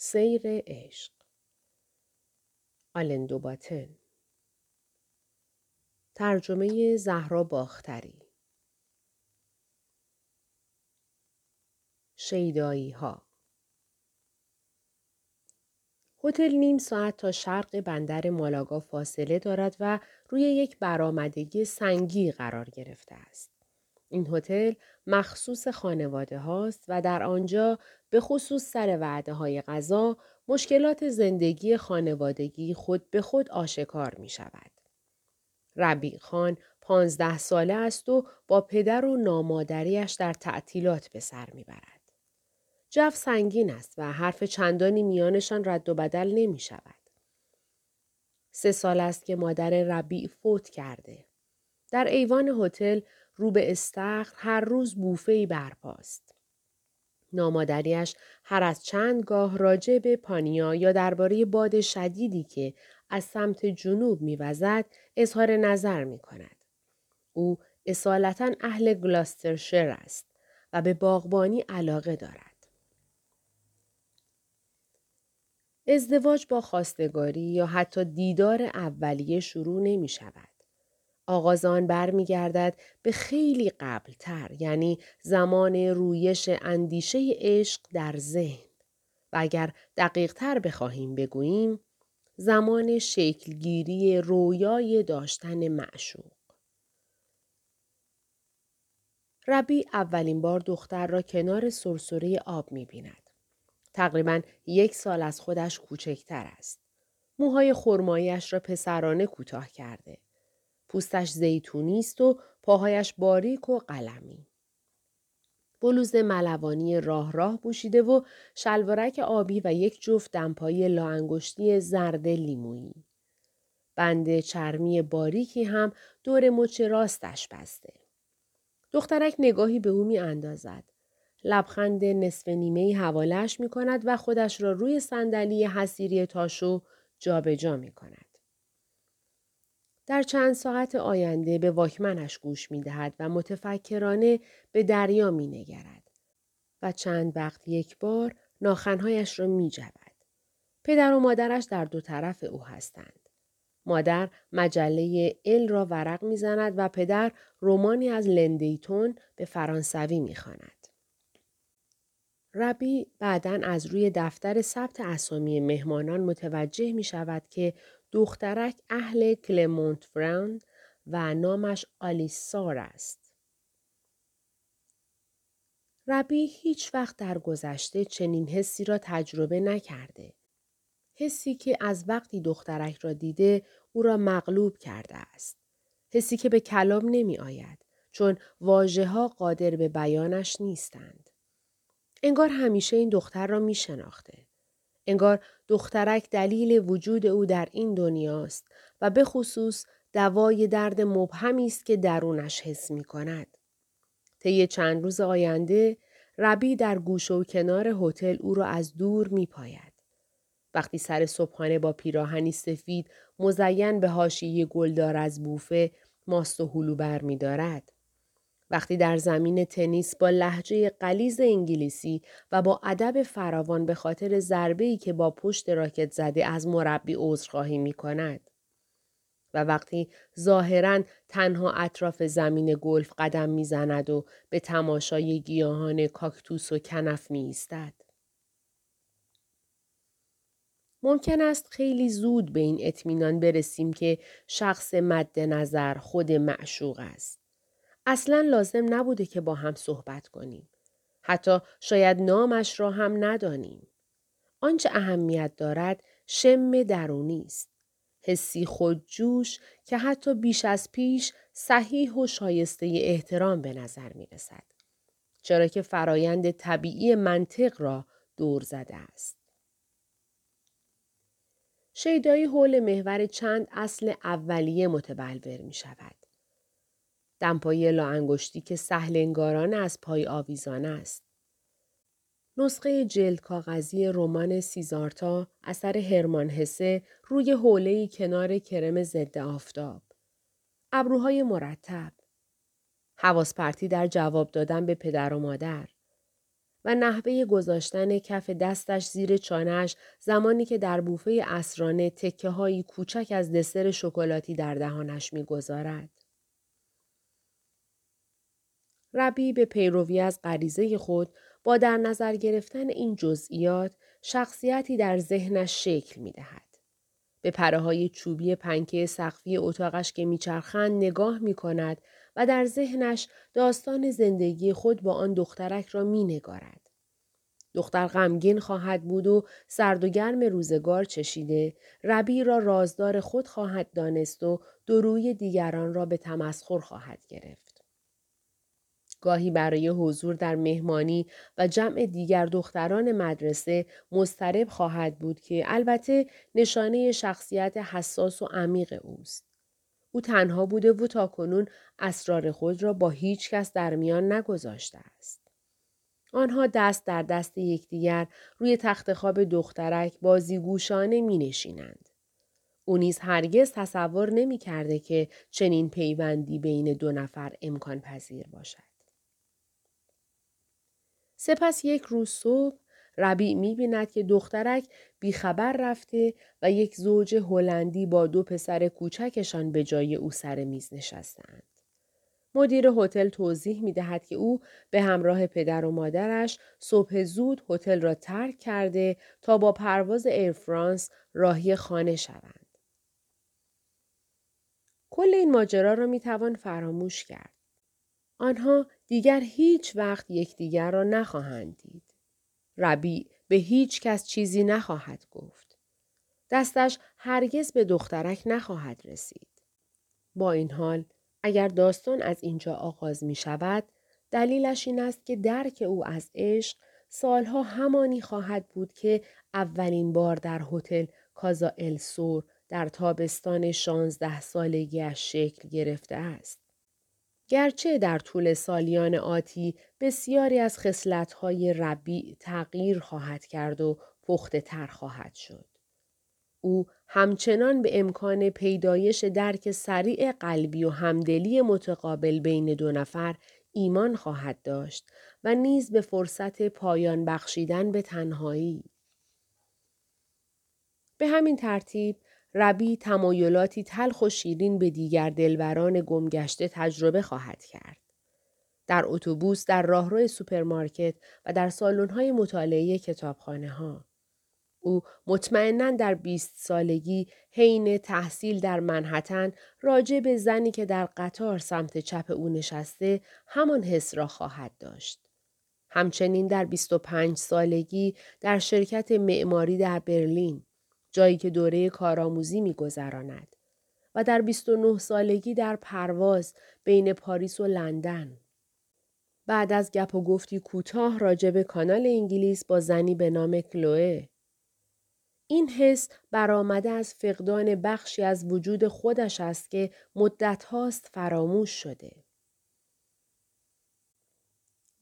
سیر عشق. آلندو باتن. ترجمه زهرا باختری. شیدایی ها هتل نیم ساعت تا شرق بندر مالاگا فاصله دارد و روی یک برآمدگی سنگی قرار گرفته است. این هتل مخصوص خانواده هاست و در آنجا به خصوص سر وعده های غذا مشکلات زندگی خانوادگی خود به خود آشکار می شود. ربیع خان پانزده ساله است و با پدر و نامادریش در تعطیلات به سر می برد. جو سنگین است و حرف چندانی میانشان رد و بدل نمی شود. سه سال است که مادر ربیع فوت کرده. در ایوان هتل رو به استخر هر روز بوفهی برپاست. نامادریش هر از چند گاه راجع به پانیا یا درباره باد شدیدی که از سمت جنوب میوزد اظهار نظر می کند. او اصالتا اهل گلاسترشر است و به باغبانی علاقه دارد. ازدواج با خواستگاری یا حتی دیدار اولیه شروع نمی شود. آغاز آن برمیگردد به خیلی قبلتر یعنی زمان رویش اندیشه عشق در ذهن و اگر دقیق تر بخواهیم بگوییم زمان شکلگیری رویای داشتن معشوق. ربی اولین بار دختر را کنار سرسره آب می بیند. تقریبا یک سال از خودش کوچکتر است. موهای خرمایش را پسرانه کوتاه کرده. پوستش زیتونی است و پاهایش باریک و قلمی. بلوز ملوانی راه راه پوشیده و شلوارک آبی و یک جفت دمپایی لاانگشتی زرد لیمویی. بند چرمی باریکی هم دور مچ راستش بسته. دخترک نگاهی به او می اندازد. لبخند نصف نیمه حوالش می کند و خودش را روی صندلی حسیری تاشو جابجا جا می کند. در چند ساعت آینده به واکمنش گوش می دهد و متفکرانه به دریا می نگرد و چند وقت یک بار ناخنهایش را می جود. پدر و مادرش در دو طرف او هستند. مادر مجله ال را ورق می‌زند و پدر رومانی از لندیتون به فرانسوی می‌خواند. ربی بعدا از روی دفتر ثبت اسامی مهمانان متوجه می شود که دخترک اهل کلمونت فراند و نامش آلیسار است. ربی هیچ وقت در گذشته چنین حسی را تجربه نکرده. حسی که از وقتی دخترک را دیده او را مغلوب کرده است. حسی که به کلام نمی آید چون واجه ها قادر به بیانش نیستند. انگار همیشه این دختر را می شناخته. انگار دخترک دلیل وجود او در این دنیاست و به خصوص دوای درد مبهمی است که درونش حس می کند. طی چند روز آینده ربی در گوش و کنار هتل او را از دور می پاید. وقتی سر صبحانه با پیراهنی سفید مزین به حاشیه گلدار از بوفه ماست و هلو بر می دارد. وقتی در زمین تنیس با لحجه قلیز انگلیسی و با ادب فراوان به خاطر ضربه‌ای که با پشت راکت زده از مربی عذرخواهی می کند. و وقتی ظاهرا تنها اطراف زمین گلف قدم می‌زند و به تماشای گیاهان کاکتوس و کنف می ایستد. ممکن است خیلی زود به این اطمینان برسیم که شخص مد نظر خود معشوق است. اصلا لازم نبوده که با هم صحبت کنیم. حتی شاید نامش را هم ندانیم. آنچه اهمیت دارد شم درونی است. حسی خودجوش که حتی بیش از پیش صحیح و شایسته احترام به نظر می رسد. چرا که فرایند طبیعی منطق را دور زده است. شیدایی حول محور چند اصل اولیه متبلور می شود. دمپایی لاانگشتی که سهلنگاران از پای آویزان است. نسخه جلد کاغذی رمان سیزارتا اثر هرمان هسه روی حوله کنار کرم ضد آفتاب. ابروهای مرتب. حواس پرتی در جواب دادن به پدر و مادر. و نحوه گذاشتن کف دستش زیر چانهش زمانی که در بوفه اسرانه تکه هایی کوچک از دسر شکلاتی در دهانش می‌گذارد. ربی به پیروی از غریزه خود با در نظر گرفتن این جزئیات شخصیتی در ذهنش شکل می دهد. به پره های چوبی پنکه سقفی اتاقش که میچرخند نگاه می کند و در ذهنش داستان زندگی خود با آن دخترک را می نگارد. دختر غمگین خواهد بود و سرد و گرم روزگار چشیده ربی را رازدار خود خواهد دانست و دروی دیگران را به تمسخر خواهد گرفت. گاهی برای حضور در مهمانی و جمع دیگر دختران مدرسه مضطرب خواهد بود که البته نشانه شخصیت حساس و عمیق اوست. او تنها بوده و تاکنون اسرار خود را با هیچ کس در میان نگذاشته است. آنها دست در دست یکدیگر روی تخت خواب دخترک بازیگوشانه می نشینند. او نیز هرگز تصور نمی کرده که چنین پیوندی بین دو نفر امکان پذیر باشد. سپس یک روز صبح ربیع می بیند که دخترک بیخبر رفته و یک زوج هلندی با دو پسر کوچکشان به جای او سر میز نشستند. مدیر هتل توضیح می دهد که او به همراه پدر و مادرش صبح زود هتل را ترک کرده تا با پرواز فرانس راهی خانه شوند. کل این ماجرا را می توان فراموش کرد. آنها دیگر هیچ وقت یکدیگر را نخواهند دید. ربی به هیچ کس چیزی نخواهد گفت. دستش هرگز به دخترک نخواهد رسید. با این حال اگر داستان از اینجا آغاز می شود دلیلش این است که درک او از عشق سالها همانی خواهد بود که اولین بار در هتل کازا السور در تابستان شانزده سالگیش شکل گرفته است. گرچه در طول سالیان آتی بسیاری از خصلت‌های ربی تغییر خواهد کرد و پخته تر خواهد شد. او همچنان به امکان پیدایش درک سریع قلبی و همدلی متقابل بین دو نفر ایمان خواهد داشت و نیز به فرصت پایان بخشیدن به تنهایی. به همین ترتیب ربی تمایلاتی تلخ و شیرین به دیگر دلبران گمگشته تجربه خواهد کرد. در اتوبوس، در راهرو سوپرمارکت و در سالن‌های مطالعه کتابخانه ها. او مطمئنا در بیست سالگی حین تحصیل در منهتن راجع به زنی که در قطار سمت چپ او نشسته همان حس را خواهد داشت. همچنین در 25 سالگی در شرکت معماری در برلین جایی که دوره کارآموزی میگذراند و در 29 سالگی در پرواز بین پاریس و لندن بعد از گپ و گفتی کوتاه راجع کانال انگلیس با زنی به نام کلوه این حس برآمده از فقدان بخشی از وجود خودش است که مدت هاست فراموش شده.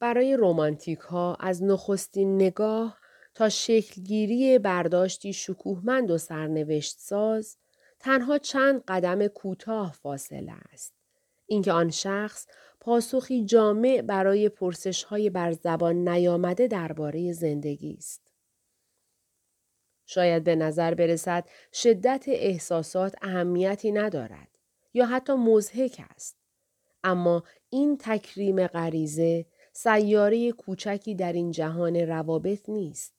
برای رومانتیک ها از نخستین نگاه تا شکلگیری برداشتی شکوهمند و سرنوشت ساز تنها چند قدم کوتاه فاصله است. اینکه آن شخص پاسخی جامع برای پرسش های بر زبان نیامده درباره زندگی است. شاید به نظر برسد شدت احساسات اهمیتی ندارد یا حتی مزهک است. اما این تکریم غریزه سیاره کوچکی در این جهان روابط نیست.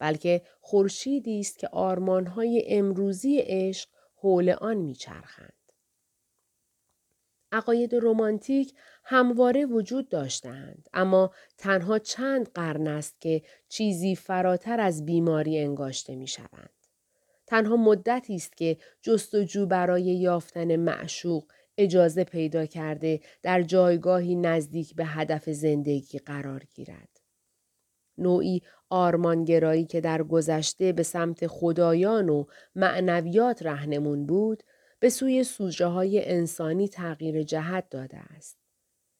بلکه خورشیدی است که آرمانهای امروزی عشق حول آن میچرخند. عقاید رومانتیک همواره وجود داشتند اما تنها چند قرن است که چیزی فراتر از بیماری انگاشته می شوند. تنها مدتی است که جستجو برای یافتن معشوق اجازه پیدا کرده در جایگاهی نزدیک به هدف زندگی قرار گیرد. نوعی آرمانگرایی که در گذشته به سمت خدایان و معنویات رهنمون بود به سوی سوژه های انسانی تغییر جهت داده است.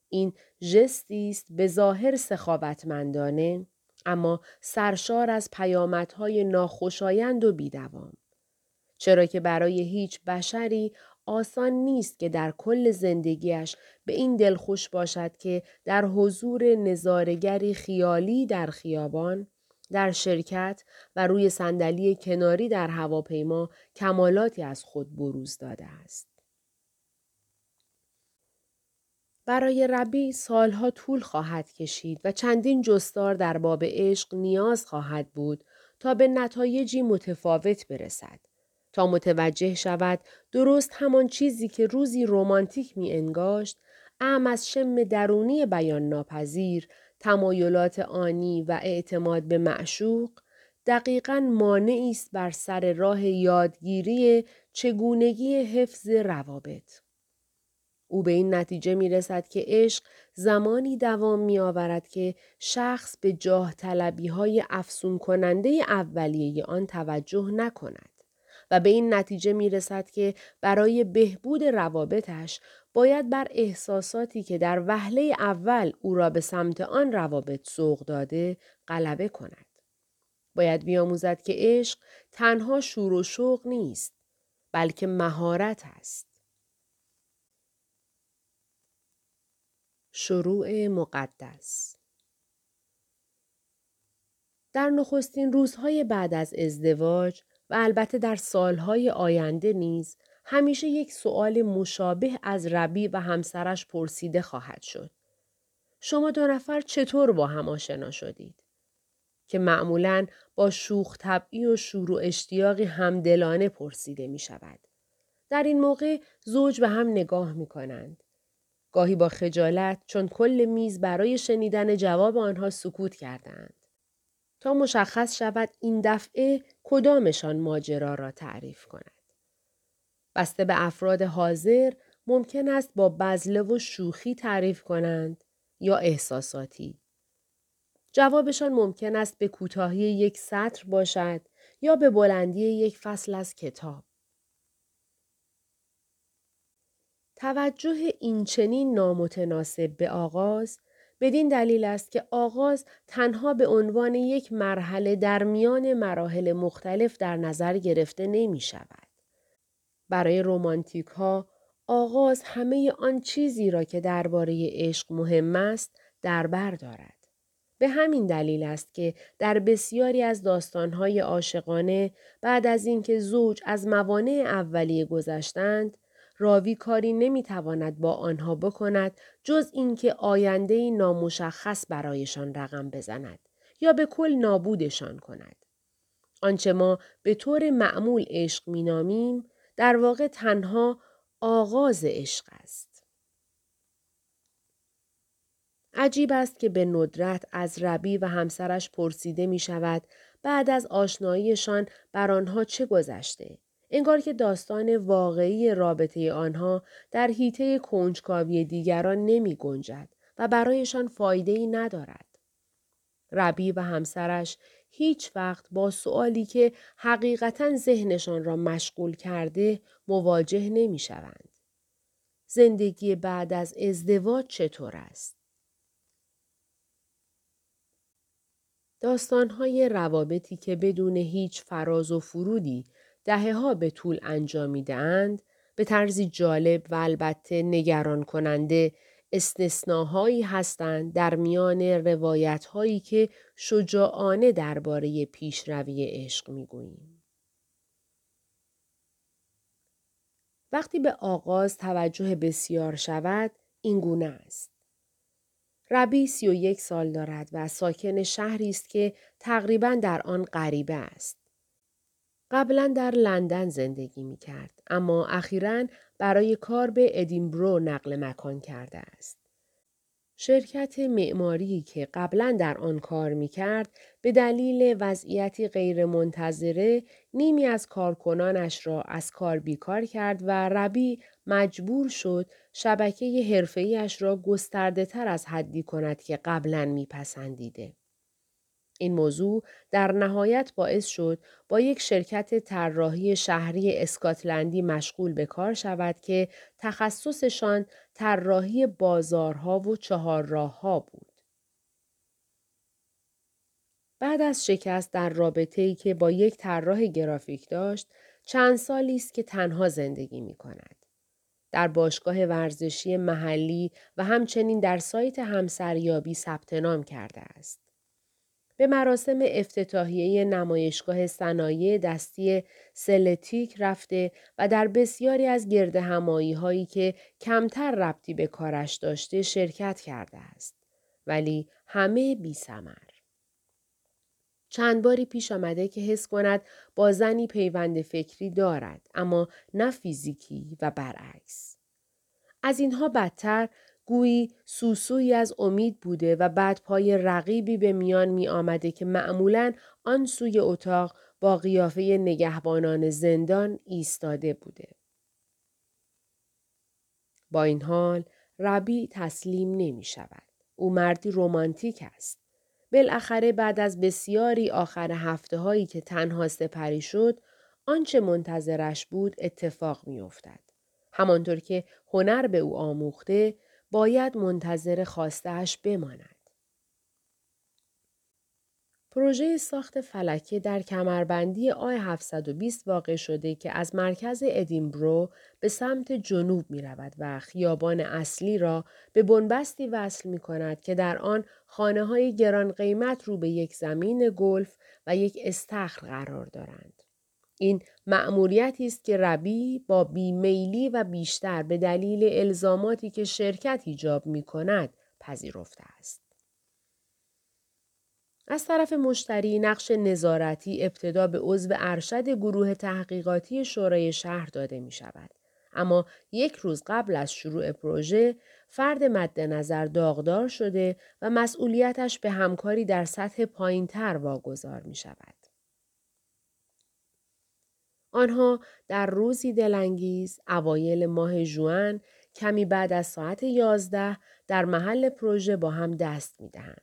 این جستی است به ظاهر سخاوتمندانه اما سرشار از پیامدهای ناخوشایند و بیدوام. چرا که برای هیچ بشری آسان نیست که در کل زندگیش به این دلخوش باشد که در حضور نظارگری خیالی در خیابان در شرکت و روی صندلی کناری در هواپیما کمالاتی از خود بروز داده است. برای ربی سالها طول خواهد کشید و چندین جستار در باب عشق نیاز خواهد بود تا به نتایجی متفاوت برسد. تا متوجه شود درست همان چیزی که روزی رومانتیک می انگاشت ام از شم درونی بیان ناپذیر تمایلات آنی و اعتماد به معشوق دقیقا مانعی است بر سر راه یادگیری چگونگی حفظ روابط. او به این نتیجه می رسد که عشق زمانی دوام می آورد که شخص به جاه طلبی های افسون کننده اولیه آن توجه نکند. و به این نتیجه می رسد که برای بهبود روابطش باید بر احساساتی که در وهله اول او را به سمت آن روابط سوق داده غلبه کند. باید بیاموزد که عشق تنها شور و شوق نیست بلکه مهارت است. شروع مقدس در نخستین روزهای بعد از ازدواج و البته در سالهای آینده نیز همیشه یک سؤال مشابه از ربی و همسرش پرسیده خواهد شد. شما دو نفر چطور با هم آشنا شدید؟ که معمولا با شوخ طبعی و شور و اشتیاقی همدلانه پرسیده می شود. در این موقع زوج به هم نگاه می کنند. گاهی با خجالت چون کل میز برای شنیدن جواب آنها سکوت کردند. تا مشخص شود این دفعه کدامشان ماجرا را تعریف کند. بسته به افراد حاضر ممکن است با بزله و شوخی تعریف کنند یا احساساتی. جوابشان ممکن است به کوتاهی یک سطر باشد یا به بلندی یک فصل از کتاب. توجه این چنین نامتناسب به آغاز بدین دلیل است که آغاز تنها به عنوان یک مرحله در میان مراحل مختلف در نظر گرفته نمی شود. برای رومانتیک ها آغاز همه آن چیزی را که درباره عشق مهم است در بر دارد. به همین دلیل است که در بسیاری از داستانهای عاشقانه بعد از اینکه زوج از موانع اولیه گذشتند راوی کاری نمی‌تواند با آنها بکند جز اینکه آینده نامشخص برایشان رقم بزند یا به کل نابودشان کند. آنچه ما به طور معمول عشق مینامیم در واقع تنها آغاز عشق است. عجیب است که به ندرت از ربی و همسرش پرسیده می شود بعد از آشناییشان بر آنها چه گذشته انگار که داستان واقعی رابطه آنها در حیطه کنجکاوی دیگران نمی گنجد و برایشان فایده ای ندارد. ربی و همسرش هیچ وقت با سوالی که حقیقتا ذهنشان را مشغول کرده مواجه نمی شوند. زندگی بعد از ازدواج چطور است؟ داستانهای روابطی که بدون هیچ فراز و فرودی دهه ها به طول انجامیدهاند به طرزی جالب و البته نگران کننده استثناهایی هستند در میان روایت هایی که شجاعانه درباره پیشروی عشق می‌گوییم. وقتی به آغاز توجه بسیار شود این گونه است. ربی سی و یک سال دارد و ساکن شهری است که تقریبا در آن غریبه است. قبلا در لندن زندگی می کرد اما اخیرا برای کار به ادینبرو نقل مکان کرده است. شرکت معماری که قبلا در آن کار می کرد به دلیل وضعیتی غیرمنتظره نیمی از کارکنانش را از کار بیکار کرد و ربی مجبور شد شبکه حرفه‌ایش را گسترده تر از حدی کند که قبلا میپسندیده. این موضوع در نهایت باعث شد با یک شرکت طراحی شهری اسکاتلندی مشغول به کار شود که تخصصشان طراحی بازارها و چهارراهها بود. بعد از شکست در رابطه ای که با یک طراح گرافیک داشت، چند سالی است که تنها زندگی می کند. در باشگاه ورزشی محلی و همچنین در سایت همسریابی ثبت نام کرده است. به مراسم افتتاحیه نمایشگاه صنایع دستی سلتیک رفته و در بسیاری از گرد همایی هایی که کمتر ربطی به کارش داشته شرکت کرده است. ولی همه بی سمر. چند باری پیش آمده که حس کند با زنی پیوند فکری دارد اما نه فیزیکی و برعکس. از اینها بدتر گویی سوسوی از امید بوده و بعد پای رقیبی به میان می آمده که معمولا آن سوی اتاق با قیافه نگهبانان زندان ایستاده بوده. با این حال ربی تسلیم نمی شود. او مردی رومانتیک است. بالاخره بعد از بسیاری آخر هفته هایی که تنها سپری شد آنچه منتظرش بود اتفاق می افتد. همانطور که هنر به او آموخته باید منتظر خواستهش بماند. پروژه ساخت فلکه در کمربندی آی 720 واقع شده که از مرکز ادینبرو به سمت جنوب می رود و خیابان اصلی را به بنبستی وصل می کند که در آن خانه های گران قیمت رو به یک زمین گلف و یک استخر قرار دارند. این مأموریتی است که ربی با بیمیلی و بیشتر به دلیل الزاماتی که شرکت ایجاب می کند پذیرفته است. از طرف مشتری نقش نظارتی ابتدا به عضو ارشد گروه تحقیقاتی شورای شهر داده می شود. اما یک روز قبل از شروع پروژه فرد مد نظر داغدار شده و مسئولیتش به همکاری در سطح پایینتر واگذار می شود. آنها در روزی دلانگیز اوایل ماه جوان کمی بعد از ساعت یازده در محل پروژه با هم دست می دهند.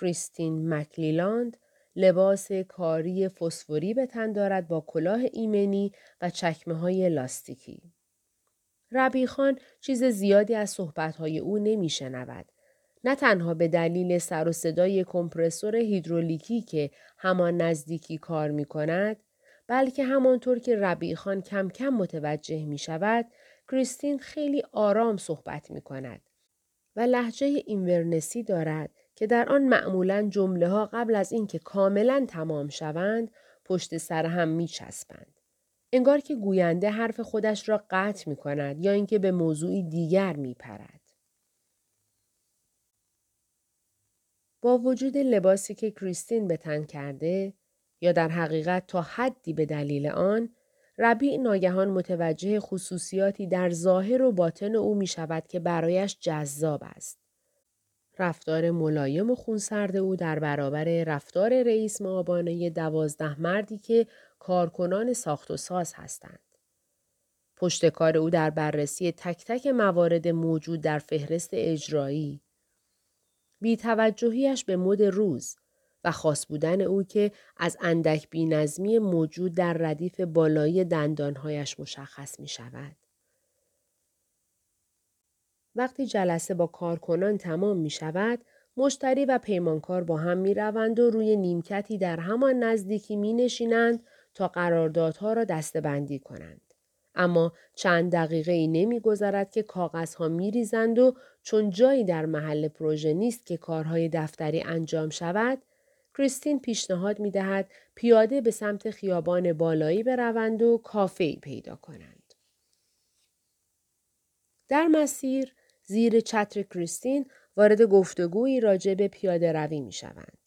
کریستین مکلیلاند لباس کاری فسفوری به تن دارد با کلاه ایمنی و چکمه های لاستیکی. ربی خان چیز زیادی از صحبتهای او نمی شنود. نه تنها به دلیل سر و صدای کمپرسور هیدرولیکی که همان نزدیکی کار می کند بلکه همانطور که ربیع خان کم کم متوجه می شود کریستین خیلی آرام صحبت می کند و لحجه اینورنسی دارد که در آن معمولا جمله ها قبل از اینکه کاملا تمام شوند پشت سر هم می چسبند. انگار که گوینده حرف خودش را قطع می کند یا اینکه به موضوعی دیگر می پرد. با وجود لباسی که کریستین به تن کرده یا در حقیقت تا حدی به دلیل آن ربیع ناگهان متوجه خصوصیاتی در ظاهر و باطن او می شود که برایش جذاب است. رفتار ملایم و خونسرد او در برابر رفتار رئیس معابانه دوازده مردی که کارکنان ساخت و ساز هستند. پشتکار او در بررسی تک تک موارد موجود در فهرست اجرایی. بیتوجهیش به مد روز و خاص بودن او که از اندک بینظمی موجود در ردیف بالایی دندانهایش مشخص می شود. وقتی جلسه با کارکنان تمام می شود، مشتری و پیمانکار با هم می روند و روی نیمکتی در همان نزدیکی می نشینند تا قراردادها را دستبندی کنند. اما چند دقیقه ای نمی گذرد که کاغذها می ریزند و چون جایی در محل پروژه نیست که کارهای دفتری انجام شود، کریستین پیشنهاد می دهد پیاده به سمت خیابان بالایی بروند و کافه پیدا کنند. در مسیر زیر چتر کریستین وارد گفتگویی راجع به پیاده روی می شوند.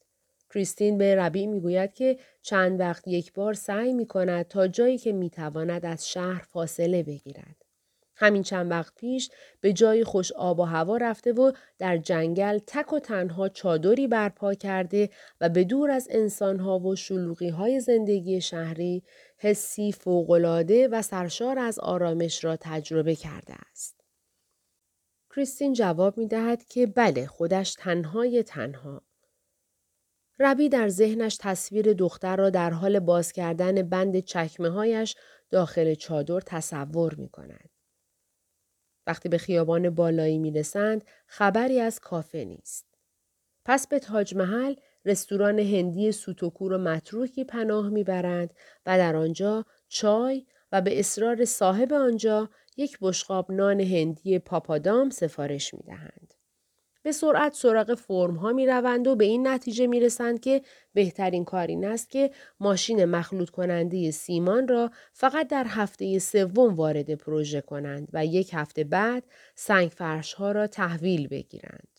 کریستین به ربی می گوید که چند وقت یک بار سعی می کند تا جایی که می تواند از شهر فاصله بگیرد. همین چند وقت پیش به جای خوش آب و هوا رفته و در جنگل تک و تنها چادری برپا کرده و به دور از انسانها و شلوغی های زندگی شهری حسی فوقالعاده و سرشار از آرامش را تجربه کرده است. کریستین جواب می دهد که بله خودش تنهای تنها. ربی در ذهنش تصویر دختر را در حال باز کردن بند چکمه هایش داخل چادر تصور می کند. وقتی به خیابان بالایی می رسند خبری از کافه نیست. پس به تاج محل رستوران هندی سوتوکور و متروکی پناه می‌برند و در آنجا چای و به اصرار صاحب آنجا یک بشقاب نان هندی پاپادام سفارش می دهند. به سرعت سراغ فرم ها می روند و به این نتیجه می رسند که بهترین کار این است که ماشین مخلوط کننده سیمان را فقط در هفته سوم وارد پروژه کنند و یک هفته بعد سنگ فرش ها را تحویل بگیرند.